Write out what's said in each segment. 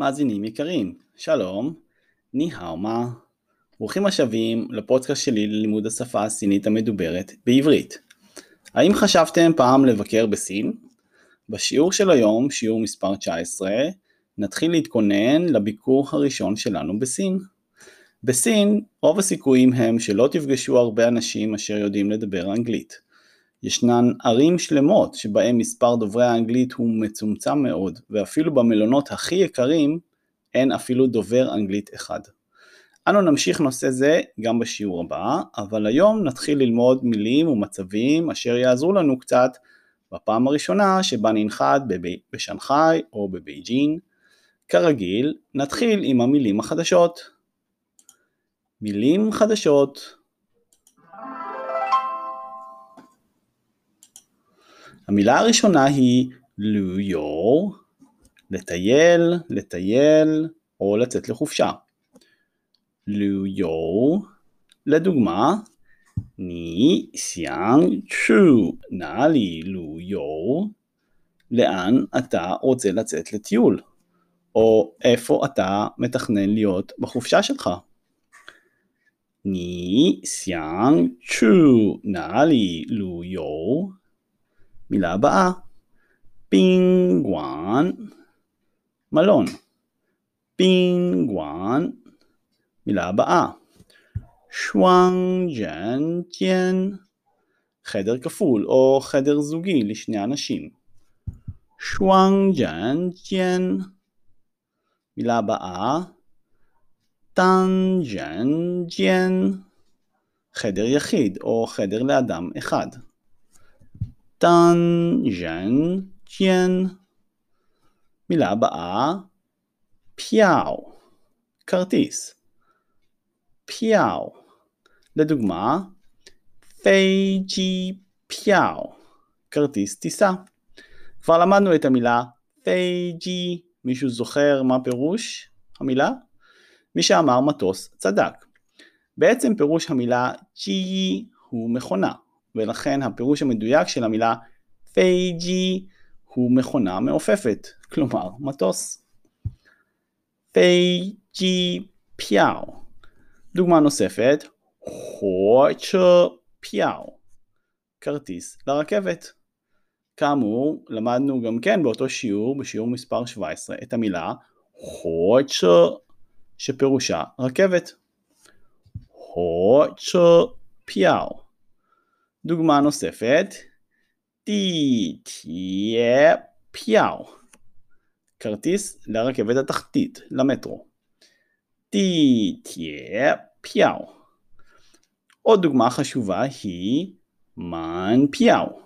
מאזינים יקרים, שלום, ניהאו מה. ברוכים השבים לפודקאסט שלי ללימוד השפה הסינית המדוברת בעברית. האם חשבתם פעם לבקר בסין? בשיעור של היום, שיעור מספר 19, נתחיל להתכונן לביקור הראשון שלנו בסין. בסין, רוב הסיכויים הם שלא תפגשו הרבה אנשים אשר יודעים לדבר אנגלית. ישנן ערים שלמות שבהם מספר דוברי האנגלית הוא מצומצם מאוד, ואפילו במלונות הכי יקרים אין אפילו דובר אנגלית אחד. אנו נמשיך נושא זה גם בשיעור הבא, אבל היום נתחיל ללמוד מילים ומצבים אשר יעזרו לנו קצת בפעם הראשונה שבה ננחת בשנגחאי או בבייג'ין. כרגיל, נתחיל עם המילים החדשות. מילים חדשות המילה הראשונה היא 旅游, לטייל, לטייל או לצאת לחופשה. 旅游, לדוגמה, 你想去哪里旅游, לאן אתה רוצה לצאת לטיול? או איפה אתה מתכנן להיות בחופשה שלך? 你想去哪里旅游, מילה הבאה, 宾馆, מלון. 宾馆, מילה הבאה, 双人间, חדר כפול או חדר זוגי לשני אנשים. 双人间, מילה הבאה, 单人间, חדר יחיד או חדר לאדם אחד. 单, 人, 间. מילה הבאה, 票, כרטיס. 票. לדוגמה, 飞机票, כרטיס טיסה. כבר למדנו את המילה 飞机, מישהו זוכר מה פירוש המילה? מי שאמר מטוס צדק. בעצם פירוש המילה ג'י הוא מכונה, ולכן הפירוש המדויק של המילה 飞机 הוא מכונה מעופפת, כלומר מטוס. 飞机票. דוגמה נוספת, 火车票. כרטיס לרכבת. כאמור, למדנו גם כן באותו שיעור, בשיעור מספר 17, את המילה חוצ'ה שפירושה רכבת. חוצ'ה פיאו. דוגמה נוספת, תהיה פיאו, כרטיס לרכבת התחתית, למטרו. תהיה פיאו. עוד דוגמה חשובה היא מן פיאו,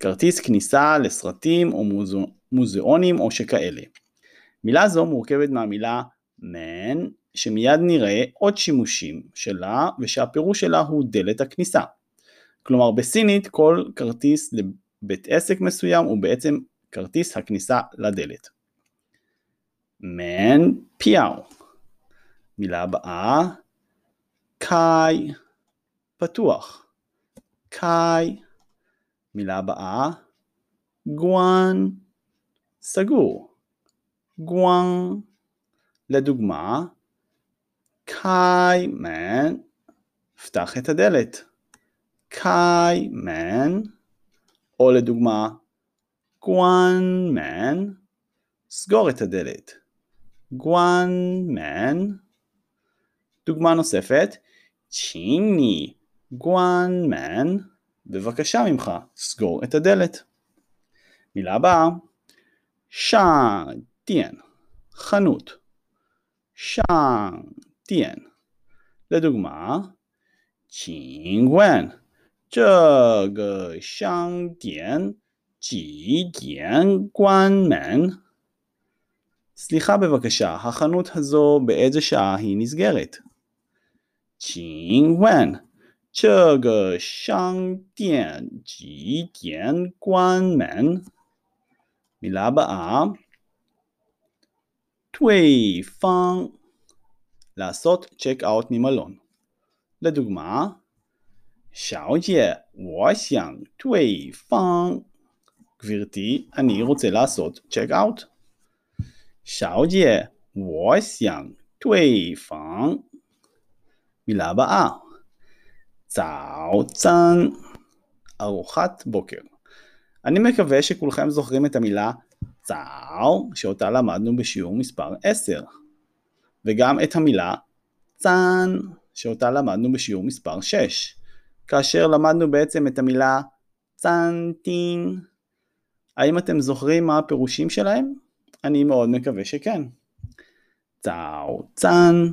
כרטיס כניסה לסרטים או מוזיאונים או שכאלה. מילה זו מורכבת מהמילה מן, שמיד נראה עוד שימושים שלה ושהפירוש שלה הוא דלת הכניסה. כלומר בסינית כל כרטיס לבית עסק מסוים הוא בעצם כרטיס הכניסה לדלת. מן פיאו. מילה הבאה קאי. פתוח. קאי. מילה הבאה גואן. סגור. גואן. לדוגמה קאי מן פתח את הדלת קאי מן, או לדוגמה גואן מן, סגור את הדלת. גואן מן. דוגמה נוספת, צ'יני גואן מן, בבקשה ממך, סגור את הדלת. מילה הבאה, שאן דיאן, חנות. שאן דיאן. לדוגמה, צ'ינגואן, 这个商店几点关门? סליחה בבקשה, החנות הזו באיזה שעה היא נסגרת? 请问这个商店几点关门? מילה הבאה 对方 לעשות צ'ק אאוט ממלון. לדוגמה 小姐，我想对方 גברתי, אני רוצה לעשות צ'ק אאוט. 小姐，我想退房。מילה הבאה, צאוצן, ארוחת בוקר. אני מקווה שכולכם זוכרים את המילה צאו, שאותה למדנו בשיעור מספר 10, וגם את המילה צאן, שאותה למדנו בשיעור מספר 6, כאשר למדנו בעצם את המילה צאנטין. האם אתם זוכרים מה הפירושים שלהם? אני מאוד מקווה שכן. צאו צאן.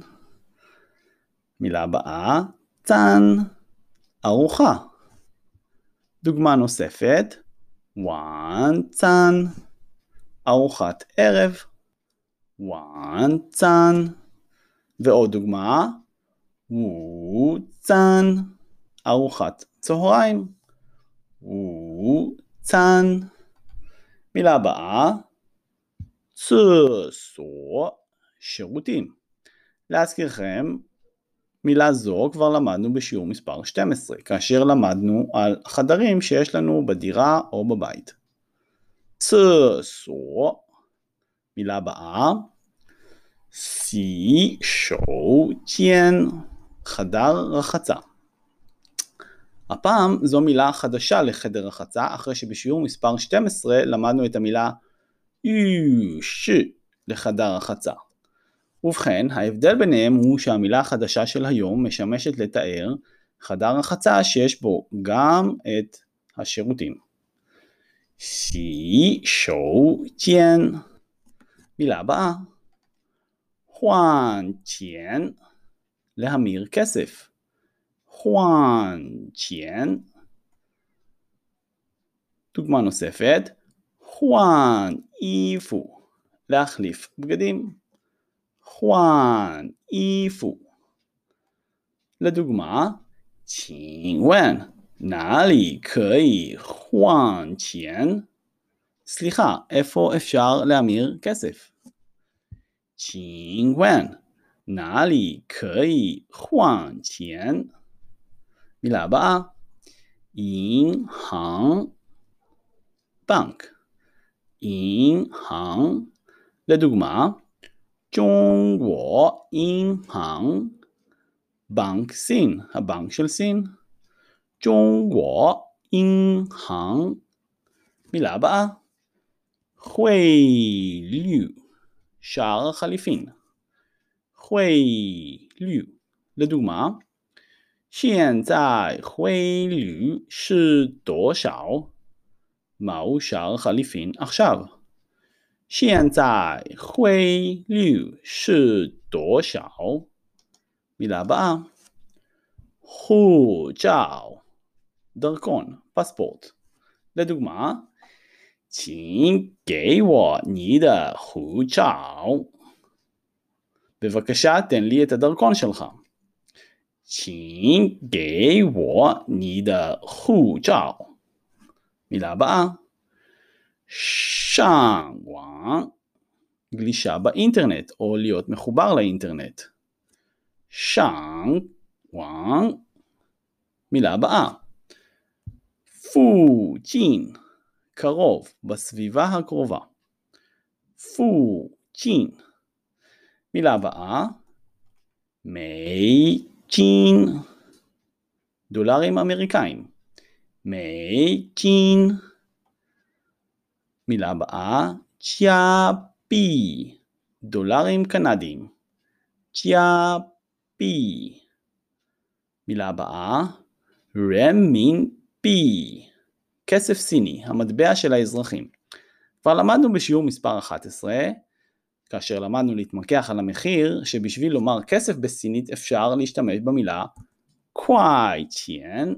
מילה הבאה, צאן, ארוחה. דוגמה נוספת, וואן צאן, ארוחת ערב. וואן צאן. ועוד דוגמה, וו צאן, ארוחת צהריים. וו צאן. מילה הבאה, צסו, שירותים. להזכירכם, מילה זו כבר למדנו בשיעור מספר 12, כאשר למדנו על חדרים שיש לנו בדירה או בבית. צסו, מילה הבאה, סי שו חדר רחצה. הפעם זו מילה חדשה לחדר רחצה, אחרי שבשיעור מספר 12 למדנו את המילה 浴室 לחדר רחצה. ובכן, ההבדל ביניהם הוא שהמילה החדשה של היום משמשת לתאר חדר רחצה שיש בו גם את השירותים. שי שו ג'ן מילה הבאה חואן ג'ן להמיר כסף. חואן ג'ן דוגמה נוספת חואן איפו להחליף בגדים. 换衣服。לדוגמה, 请问哪里可以换钱? סליחה, איפה אפשר להמיר כסף? 请问哪里可以换钱? מילה הבאה, אין האן, בנק. אין האן, לדוגמה, ג'ונגוו אין האן, בנק סין, הבנק של סין. ג'ונגוו אין האן, מילה הבאה, חווי ליו, שער החליפין. חווי ליו. לדוגמה, 现在汇率是多少? מהו שער החליפין עכשיו? 现在汇率是多少？מילה הבאה 护照 דרכון, פספורט. לדוגמה, 请给我你的护照. בבקשה תן לי את הדרכון שלך. 请给我你的护照. מילה הבאה 上网 גלישה באינטרנט או להיות מחובר לאינטרנט. שם וואן מילה הבאה פוג'ין קרוב בסביבה הקרובה. פוג'ין מילה הבאה מי ג'ין דולרים אמריקאים. מי מילה הבאה, צ'יאפי, דולרים קנדיים. צ'יאפי. מילה הבאה, רמין פי, כסף סיני, המטבע של האזרחים. כבר למדנו בשיעור מספר 11, כאשר למדנו להתמקח על המחיר, שבשביל לומר כסף בסינית אפשר להשתמש במילה קוואי צ'יין,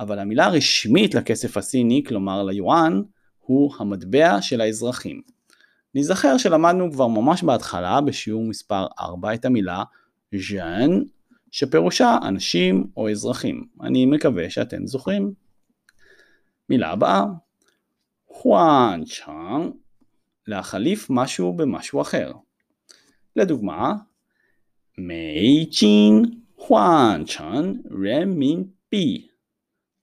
אבל המילה הרשמית לכסף הסיני, כלומר ליואן, הוא המטבע של האזרחים. נזכר שלמדנו כבר ממש בהתחלה בשיעור מספר 4 את המילה ז'אן, שפירושה אנשים או אזרחים. אני מקווה שאתם זוכרים. מילה הבאה, חואן צ'אנג, להחליף משהו במשהו אחר. לדוגמה, מי צ'ין חואן צ'אן רמין פי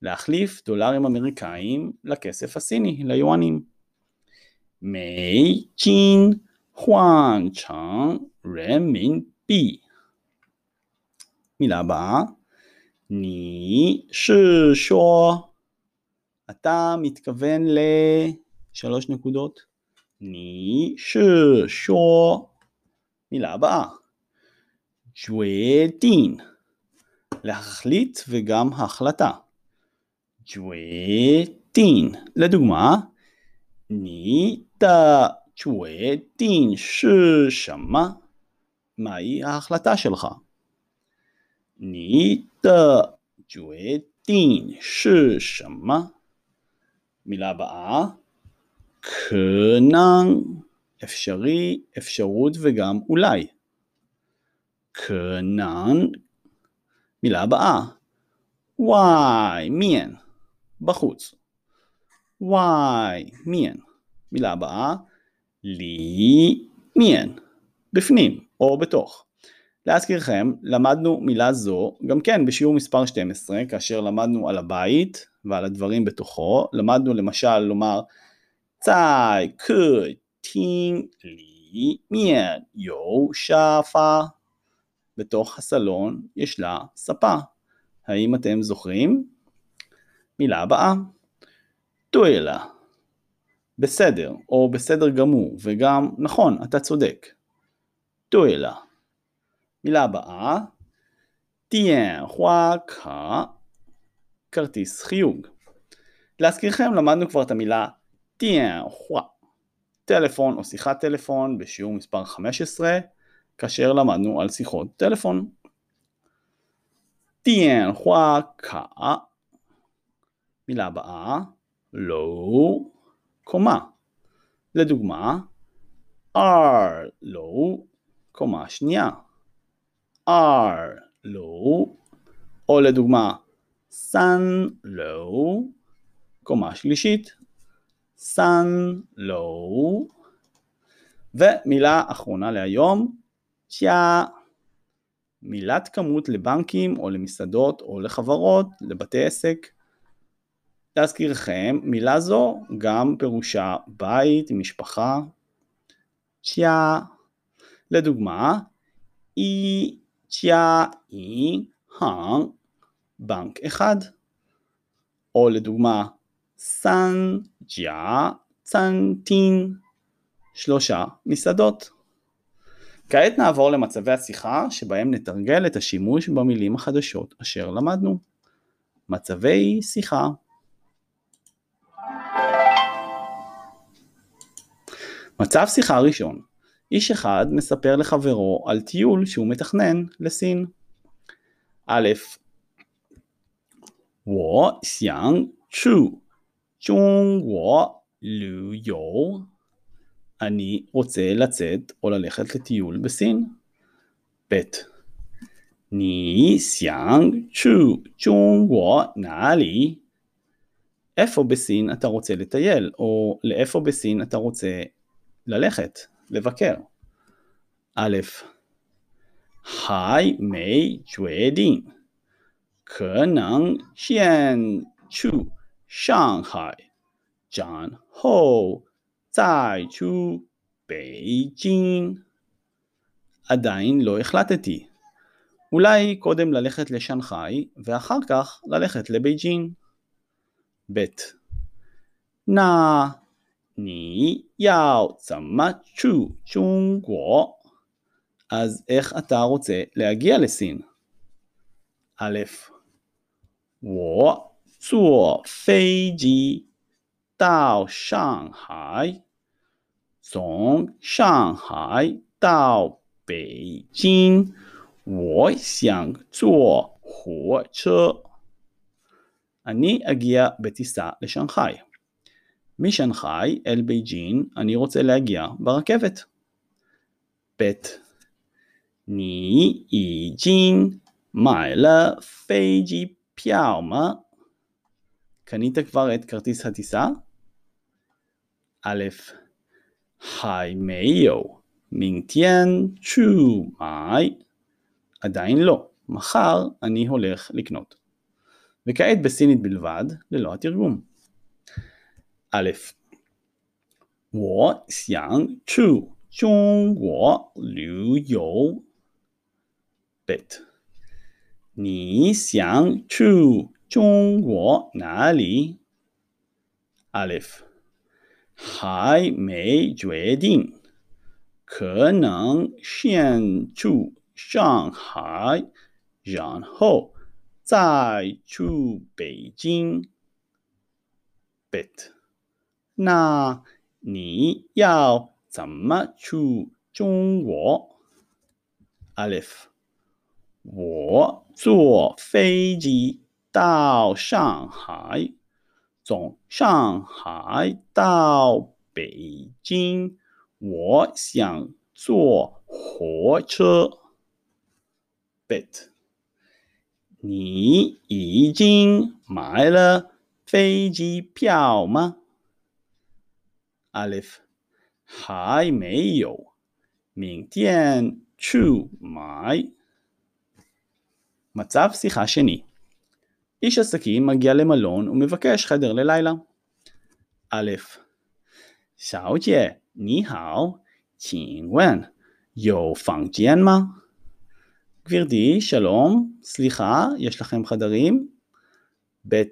להחליף דולרים אמריקאים לכסף הסיני, ליואנים. מי צ'ין חואן צ'אן רמין פי מילה הבאה, ני ששו אתה מתכוון לשלוש נקודות 你是说 מילה הבאה. 决定 להחליט וגם החלטה. 决定 לדוגמה, 你的决定是什么? מהי ההחלטה שלך? 你的决定是什么? מילה הבאה, 可能, אפשרי, אפשרות וגם אולי. 可能, מילה הבאה, 外面, בחוץ. 外面, מילה הבאה, 里面, בפנים או בתוך. להזכירכם, למדנו מילה זו גם כן בשיעור מספר 12, כאשר למדנו על הבית ועל הדברים בתוכו. למדנו למשל לומר, צאי קי טין לי מיין יו שפה. בתוך הסלון יש לה ספה. האם אתם זוכרים? מילה הבאה, טוילה. בסדר, או בסדר גמור, וגם נכון, אתה צודק. טוילה. מילה הבאה, דיאנהua קה, כרטיס חיוג. להזכירכם למדנו כבר את המילה דיאנהua, טלפון או שיחת טלפון בשיעור מספר 15, כאשר למדנו על שיחות טלפון. דיאנהua קה, מילה הבאה, לא קומה. לדוגמה, R לא קומה שנייה. R לא, או לדוגמה, סן לא, קומה שלישית. לא, ומילה אחרונה להיום, צ'יה. מילת כמות לבנקים או למסעדות או לחברות, לבתי עסק. להזכירכם, מילה זו גם פירושה בית, משפחה. צ'יה. לדוגמה, אי צ'יה אי האן בנק אחד. או לדוגמה, סן ג'יה, צנטין, שלושה מסעדות. כעת נעבור למצבי השיחה שבהם נתרגל את השימוש במילים החדשות אשר למדנו. מצבי שיחה מצב שיחה ראשון איש אחד מספר לחברו על טיול שהוא מתכנן לסין. א', וו סיאנג צ'ו 中国旅游. אני רוצה לצאת או ללכת לטיול בסין. ב', 你想去中国哪里? איפה בסין אתה רוצה לטייל, או לאיפה בסין אתה רוצה ללכת, לבקר. א', 还没决定，可能先去 上海，然后再去北京. עדיין לא החלטתי. אולי קודם ללכת לשנגחאי ואחר כך ללכת לבייג'ין. ב. 那你要怎么去中国? אז איך אתה רוצה להגיע לסין? א', 我 坐飞机到上海，从上海到北京，我想坐火车. אני אגיע בטיסה לשנגחאי. משנגחאי אל בייג'ין אני רוצה להגיע ברכבת. ב. 你已经买了飞机票吗? קנית כבר את כרטיס הטיסה? א', 还没有，明天去买. עדיין לא, מחר אני הולך לקנות. וכעת בסינית בלבד, ללא התרגום. א', 我想去 中国旅游。Bet，你想去 中国哪里？Alif，还没决定，可能先去上海，然后再去北京。Bet，那你要怎么去中国？Alif，我坐飞机到上海，从上海到北京，我想坐火车。Bet，你已经买了飞机票吗？Alif，还没有，明天去买。מצב שיחה שני איש עסקים מגיע למלון ומבקש חדר ללילה. א', 小姐, 你好, 请问, 有房间吗? גברתי, שלום, סליחה, יש לכם חדרים? ב',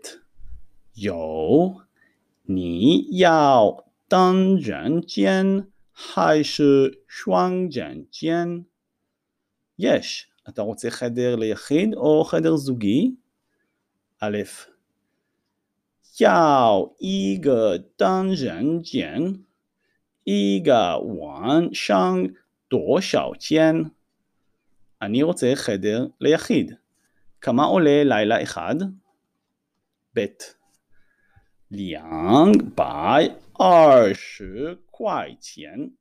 有, 你要, 单人间, 还是双人间. יש, אתה רוצה חדר ליחיד או חדר זוגי? א', 要一个单人间，一个晚上多少钱？ אני רוצה חדר ליחיד. כמה עולה לילה אחד? ב' 两百二十块钱。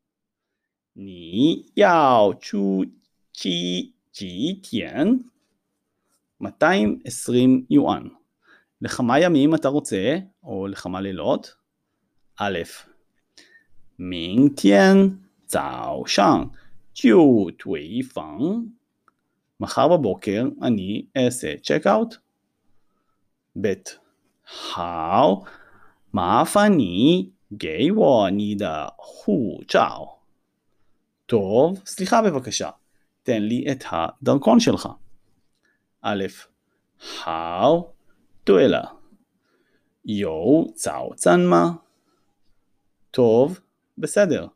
你要去几几天? 220 יואן. לכמה ימים אתה רוצה, או לכמה לילות? א' 明天早上就退房。מחר בבוקר אני אעשה צ'קאוט. ב' 好，麻烦你给我你的护照。טוב, סליחה בבקשה, תן לי את הדרכון שלך. א' 好，对了，有早餐吗? טוב, בסדר.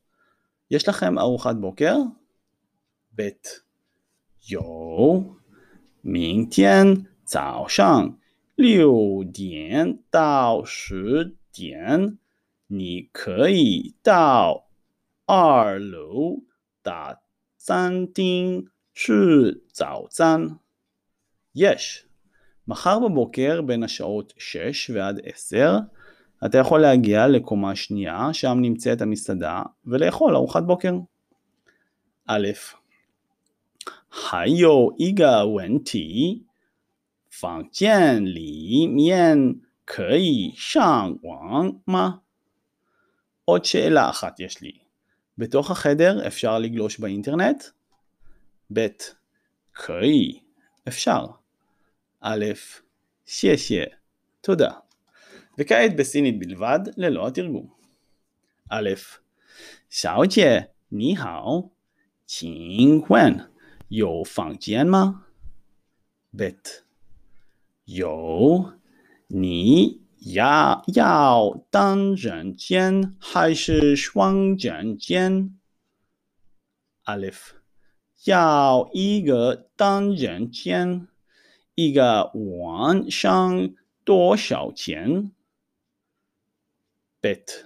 יש לכם ארוחת בוקר? ב' 有，明天早上六点到十点，你可以到二楼的餐厅吃早餐。 יש. מחר בבוקר בין השעות 6 ועד 10 אתה יכול להגיע לקומה שנייה, שם נמצאת המסעדה, ולאכול ארוחת בוקר. א' 还有一个问题，房间里面可以上网吗? עוד שאלה אחת יש לי. בתוך החדר אפשר לגלוש באינטרנט? ב' 可以 אפשר. א' 谢谢 תודה. וכעת בסינית בלבד ללא התרגום. א' 小姐你好，请问有房间吗？Bet 有，你要要单人间还是双人间？Alif 要一个单人间， 一个晚上多少钱？Bet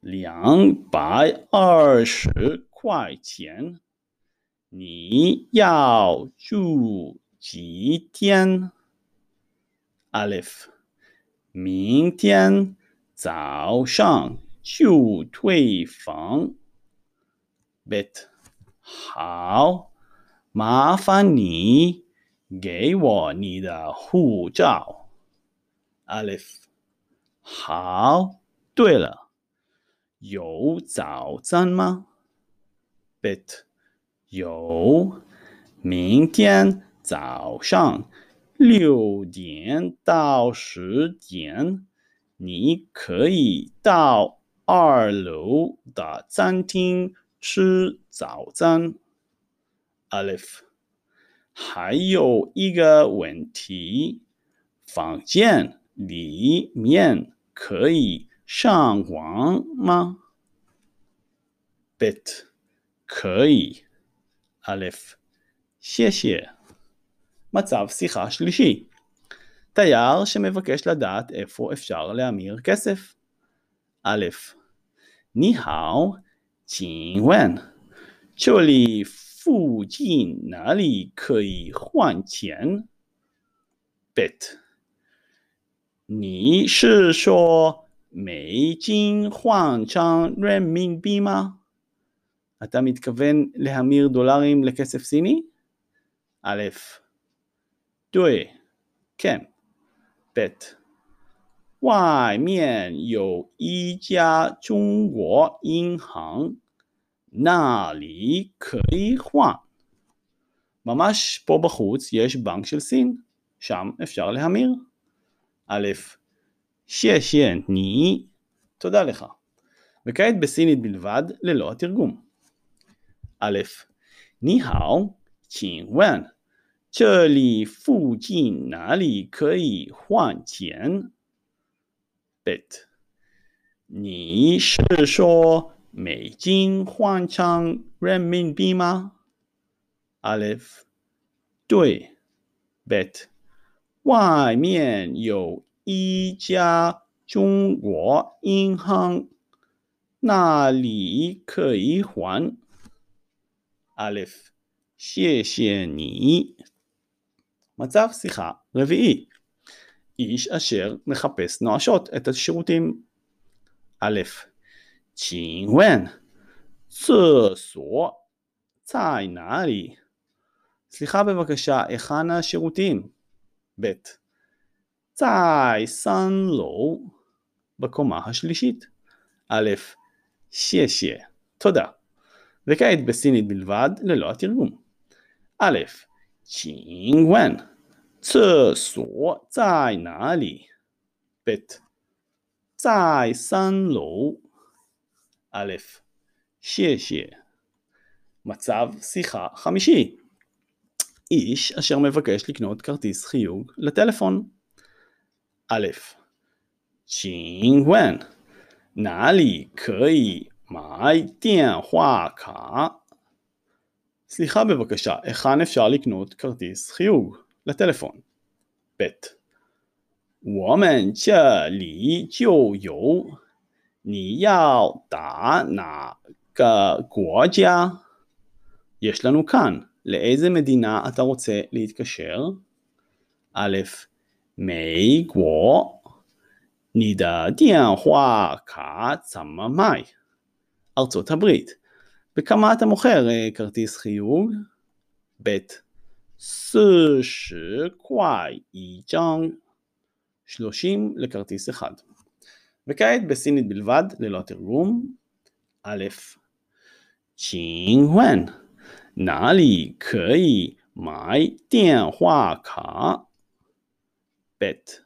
两百二十块钱。你要住几天？Alif 明天早上就退房。Bet 好，麻烦你给我你的护照。Alif 好，对了，有早餐吗？Bet 有，明天早上六点到十点，你可以到二楼的餐厅吃早餐？Alef，还有一个问题，房间里面可以上网吗？Bet，可以。Alef，谢谢。מצב שיחה שלישי תייר שמבקש לדעת איפה אפשר להמיר כסף. א', 你好，请问这里 附近哪里可以换钱？Bet，你是说美金换成人民币吗? אתה מתכוון להמיר דולרים לכסף סיני? א', 对，כן, ב' 外面有一家中国银行， 那里可以换. ממש פה בחוץ יש בנק של סין, שם אפשר להמיר. א', 谢谢你, תודה לך. וכעת בסינית בלבד, ללא התרגום. א', 你好，请问这里附近哪里可以换钱？Bet，你是说 美金换成人民币吗？Alef，对，Bet，外面有一家中国银行，那里可以换。Alef，谢谢你。מצב שיחה רביעי איש אשר מחפש נואשות את השירותים. א', 请问厕所在哪里? סליחה בבקשה, היכן השירותים? ב', 在三楼 בקומה השלישית. א', 谢谢, תודה. וכעת בסינית בלבד ללא התרגום. א', 请问厕所在哪里？Bet 在三楼。Alef 谢谢。מצב שיחה חמישי איש אשר מבקש לקנות כרטיס חיוג לטלפון. א' 请问哪里可以买电话卡？סליחה בבקשה, היכן אפשר לקנות כרטיס חיוג לטלפון? ב. 我们这里就有， 你要打哪个国家? יש לנו כאן, לאיזה מדינה אתה רוצה להתקשר? א', 美国，你的电话卡怎么卖? ארצות הברית, בכמה אתה מוכר כרטיס חיוג? ב. 40 קוואי איג'אנג 30 לכרטיס אחד. וכעת בסינית בלבד, ללא תרגום. א', 请问哪里可以买电话卡？Bet，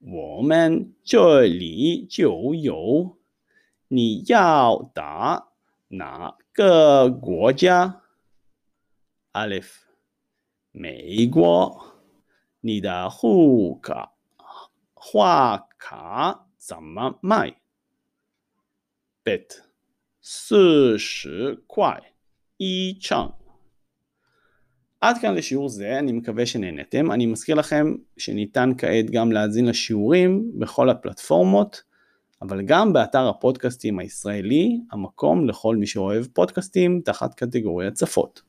我们这里就有，你要打哪个国家？Alef，美国，你的户口话卡 怎么卖？Bet，四十块一张。עד כאן לשיעור זה, אני מקווה שנהנתם. אני מזכיר לכם שניתן כעת גם להאזין לשיעורים בכל הפלטפורמות. אבל גם באתר הפודקאסטים הישראלי, המקום לכל מי שאוהב פודקאסטים תחת קטגוריית שפות.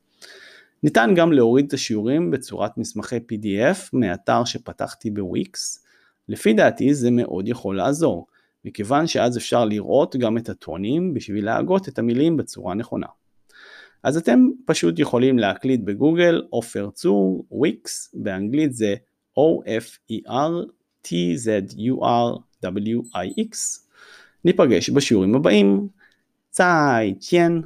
ניתן גם להוריד את השיעורים בצורת מסמכי PDF מאתר שפתחתי בוויקס. לפי דעתי זה מאוד יכול לעזור, מכיוון שאז אפשר לראות גם את הטונים בשביל להגות את המילים בצורה נכונה. אז אתם פשוט יכולים להקליט בגוגל עופר צור, וויקס, באנגלית זה O-F-E-R-T-Z-U-R W-I-X. ניפגש בשיעורים הבאים. צאי צ'יין